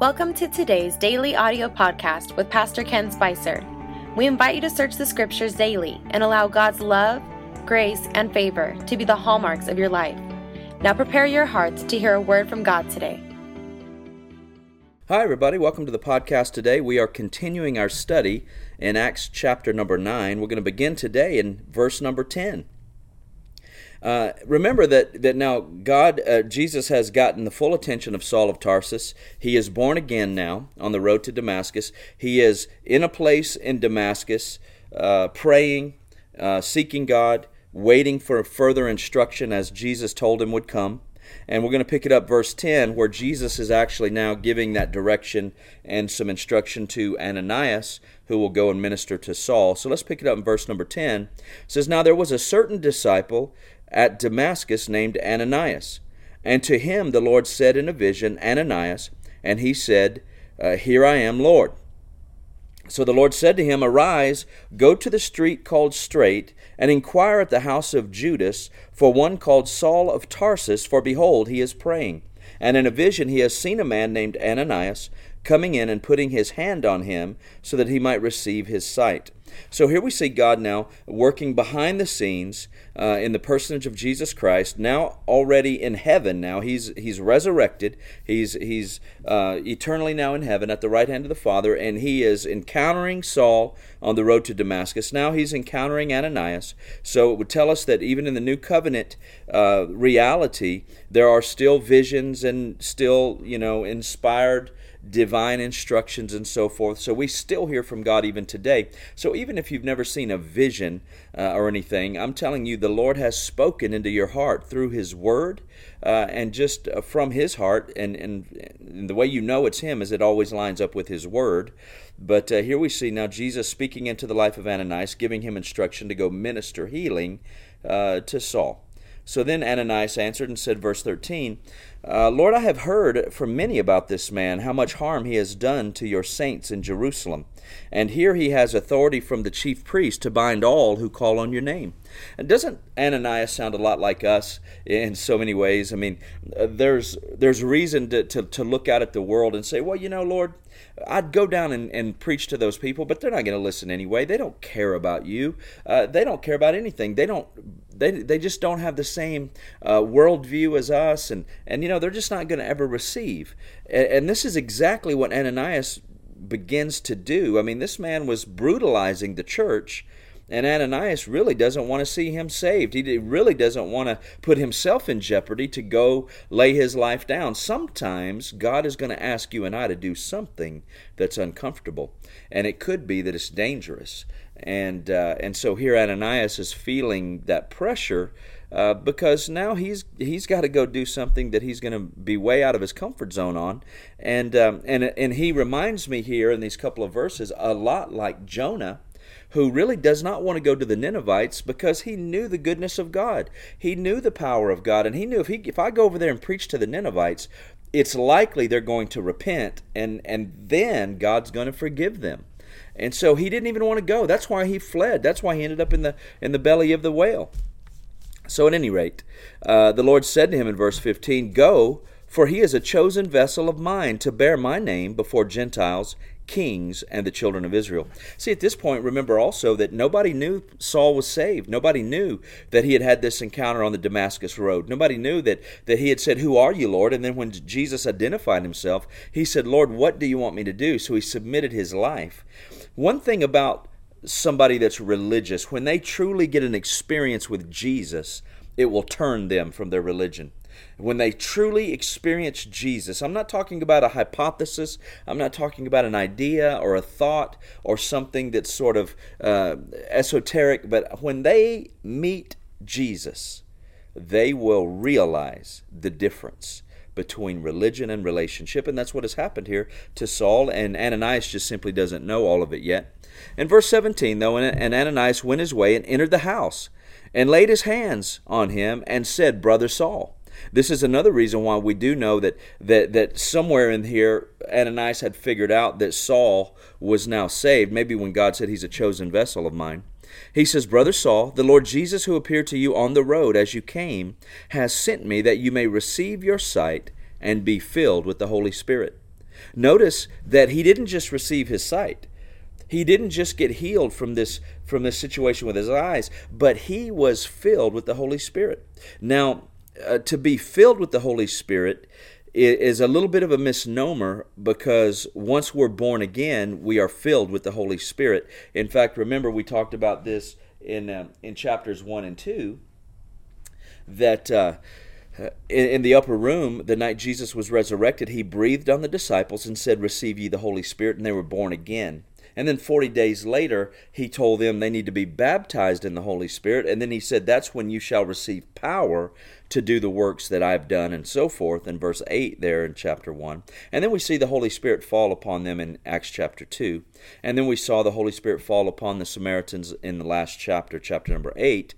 Welcome to today's daily audio podcast with Pastor Ken Spicer. We invite you to search the scriptures daily and allow God's love, grace, and favor to be the hallmarks of your life. Now prepare your hearts to hear a word from God today. Hi, everybody. Welcome to the podcast today. We are continuing our study in Acts chapter number 9. We're going to begin today in verse number 10. Uh, remember that, that now God, uh, Jesus has gotten the full attention of Saul of Tarsus. He is born again now on the road to Damascus. He is in a place in Damascus uh, praying, uh, seeking God, waiting for further instruction as Jesus told him would come. And we're going to pick it up, verse 10, where Jesus is actually now giving that direction and some instruction to Ananias, who will go and minister to Saul. So let's pick it up in verse number 10. It says, Now there was a certain disciple at Damascus named Ananias. And to him the Lord said in a vision, Ananias, and he said, uh, Here I am, Lord. So the Lord said to him, Arise, go to the street called Straight, and inquire at the house of Judas for one called Saul of Tarsus, for behold, he is praying. And in a vision he has seen a man named Ananias coming in and putting his hand on him so that he might receive his sight. So here we see God now working behind the scenes uh, in the personage of Jesus Christ. Now already in heaven. Now he's he's resurrected. He's he's uh, eternally now in heaven at the right hand of the Father, and he is encountering Saul on the road to Damascus. Now he's encountering Ananias. So it would tell us that even in the new covenant uh, reality, there are still visions and still you know inspired divine instructions and so forth. So we still hear from God even today. So even if you've never seen a vision uh, or anything, I'm telling you, the Lord has spoken into your heart through His Word uh, and just uh, from His heart. And, and, and, the way you know it's Him is it always lines up with His Word. But uh, here we see now Jesus speaking into the life of Ananias, giving him instruction to go minister healing uh, to Saul. So then Ananias answered and said, verse 13, uh, Lord, I have heard from many about this man, how much harm he has done to your saints in Jerusalem. And here he has authority from the chief priest to bind all who call on your name. And doesn't Ananias sound a lot like us in so many ways? I mean, uh, there's there's reason to, to, to look out at the world and say, well, you know, Lord, I'd go down and, and preach to those people, but they're not going to listen anyway. They don't care about you. Uh, they don't care about anything. They don't. They, they just don't have the same uh, worldview as us, and, and you know they're just not going to ever receive. And, and this is exactly what Ananias begins to do. I mean, this man was brutalizing the church and Ananias really doesn't want to see him saved. He really doesn't want to put himself in jeopardy to go lay his life down. Sometimes God is going to ask you and I to do something that's uncomfortable, and it could be that it's dangerous. And uh, and so here Ananias is feeling that pressure. Uh, because now he's he's got to go do something that he's going to be way out of his comfort zone on, and um, and and he reminds me here in these couple of verses a lot like Jonah who really does not want to go to the Ninevites because he knew the goodness of God. He knew the power of God, and he knew if he if I go over there and preach to the Ninevites, it's likely they're going to repent, and and then God's going to forgive them. And so he didn't even want to go. That's why he fled. That's why he ended up in the in the belly of the whale. So at any rate, uh, the Lord said to him in verse 15, Go, for he is a chosen vessel of mine to bear my name before Gentiles kings and the children of Israel. See, at this point, remember also that nobody knew Saul was saved. Nobody knew that he had had this encounter on the Damascus road. Nobody knew that, that he had said, Who are you, Lord? And then when Jesus identified himself, he said, Lord, what do you want me to do? So he submitted his life. One thing about somebody that's religious, when they truly get an experience with Jesus, it will turn them from their religion when they truly experience Jesus. I'm not talking about a hypothesis, I'm not talking about an idea or a thought or something that's sort of uh, esoteric, but when they meet Jesus, they will realize the difference between religion and relationship. And that's what has happened here to Saul, and Ananias just simply doesn't know all of it yet. In verse 17, though, and Ananias went his way and entered the house, and laid his hands on him, and said, Brother Saul, this is another reason why we do know that, that, that somewhere in here Ananias had figured out that Saul was now saved, maybe when God said he's a chosen vessel of mine. He says, Brother Saul, the Lord Jesus who appeared to you on the road as you came has sent me that you may receive your sight and be filled with the Holy Spirit. Notice that he didn't just receive his sight. He didn't just get healed from this from this situation with his eyes, but he was filled with the Holy Spirit. Now, uh, to be filled with the Holy Spirit is a little bit of a misnomer because once we're born again, we are filled with the Holy Spirit. In fact, remember we talked about this in uh, in chapters one and two that. Uh, in, in, the upper room, the night Jesus was resurrected, he breathed on the disciples and said, Receive ye the Holy Spirit, and they were born again. And then 40 days later, he told them they need to be baptized in the Holy Spirit. And then he said, That's when you shall receive power to do the works that I've done, and so forth, in verse 8 there in chapter 1. And then we see the Holy Spirit fall upon them in Acts chapter 2. And then we saw the Holy Spirit fall upon the Samaritans in the last chapter, chapter number 8.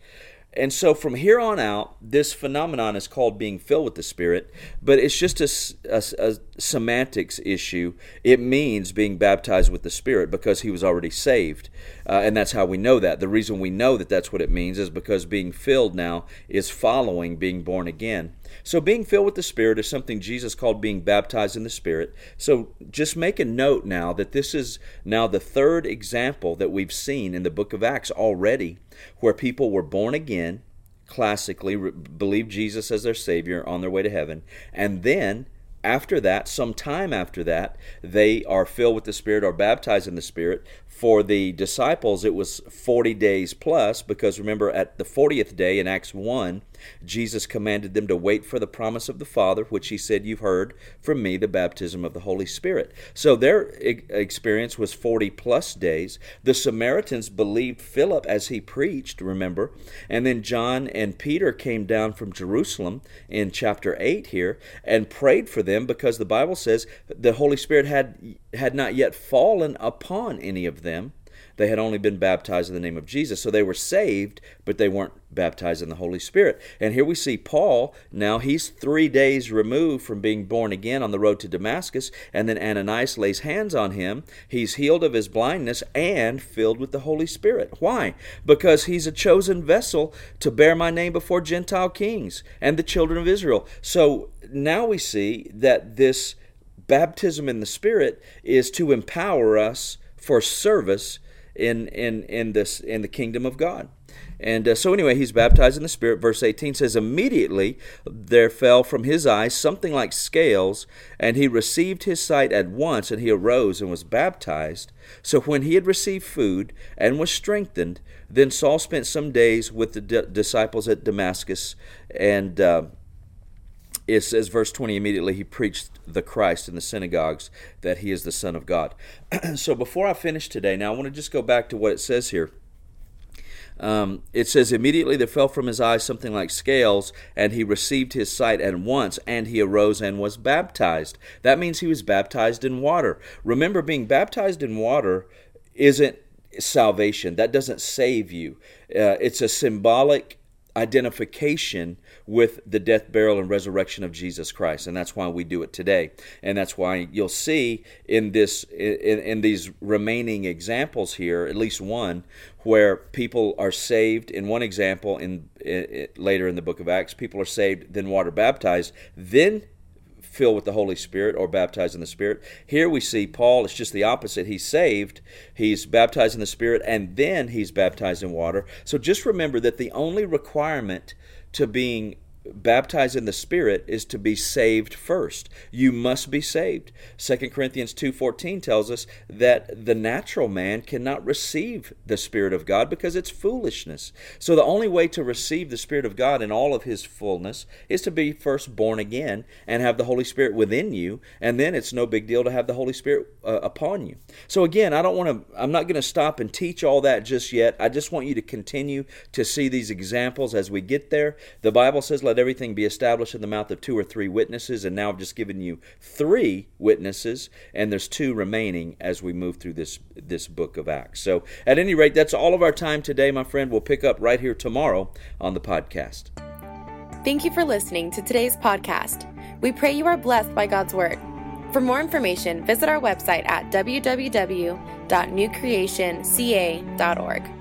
And so from here on out, this phenomenon is called being filled with the Spirit, but it's just a, a, a, semantics issue. It means being baptized with the Spirit because he was already saved. Uh, and that's how we know that. The reason we know that that's what it means is because being filled now is following being born again. So, being filled with the Spirit is something Jesus called being baptized in the Spirit. So, just make a note now that this is now the third example that we've seen in the book of Acts already where people were born again, classically re- believed Jesus as their Savior on their way to heaven, and then after that, some time after that, they are filled with the Spirit or baptized in the Spirit. For the disciples, it was 40 days plus, because remember, at the 40th day in Acts 1, Jesus commanded them to wait for the promise of the Father, which he said, You've heard from me the baptism of the Holy Spirit. So their experience was 40 plus days. The Samaritans believed Philip as he preached, remember. And then John and Peter came down from Jerusalem in chapter 8 here and prayed for them because the Bible says the Holy Spirit had, had not yet fallen upon any of them them. They had only been baptized in the name of Jesus. So they were saved, but they weren't baptized in the Holy Spirit. And here we see Paul. Now he's three days removed from being born again on the road to Damascus. And then Ananias lays hands on him. He's healed of his blindness and filled with the Holy Spirit. Why? Because he's a chosen vessel to bear my name before Gentile kings and the children of Israel. So now we see that this baptism in the Spirit is to empower us for service in in in this in the kingdom of God. And uh, so, anyway, he's baptized in the Spirit. Verse 18 says, Immediately there fell from his eyes something like scales, and he received his sight at once, and he arose and was baptized. So, when he had received food and was strengthened, then Saul spent some days with the d- disciples at Damascus, and uh, it says, verse 20, immediately he preached the Christ in the synagogues that he is the Son of God. so before I finish today, now I want to just go back to what it says here. Um, it says, immediately there fell from his eyes something like scales, and he received his sight at once, and he arose and was baptized. That means he was baptized in water. Remember, being baptized in water isn't salvation, that doesn't save you. Uh, it's a symbolic identification with the death, burial, and resurrection of Jesus Christ, and that's why we do it today. And that's why you'll see in this in, in these remaining examples here, at least one, where people are saved. In one example, in, in later in the book of Acts, people are saved, then water baptized, then filled with the Holy Spirit or baptized in the Spirit. Here we see Paul, it's just the opposite. He's saved, he's baptized in the Spirit, and then he's baptized in water. So just remember that the only requirement to being baptized in the spirit is to be saved first. You must be saved. 2 corinthians 2.14 tells us that the natural man cannot receive the spirit of god because it's foolishness. So the only way to receive the spirit of god in all of his fullness is to be first born again and have the holy spirit within you and then it's no big deal to have the holy spirit uh, upon you. So again i don't want to i'm not going to stop and teach all that just yet. I just want you to continue to see these examples as we get there. The bible says let let everything be established in the mouth of two or three witnesses. And now I've just given you three witnesses, and there's two remaining as we move through this, this book of Acts. So, at any rate, that's all of our time today, my friend. We'll pick up right here tomorrow on the podcast. Thank you for listening to today's podcast. We pray you are blessed by God's Word. For more information, visit our website at www.newcreationca.org.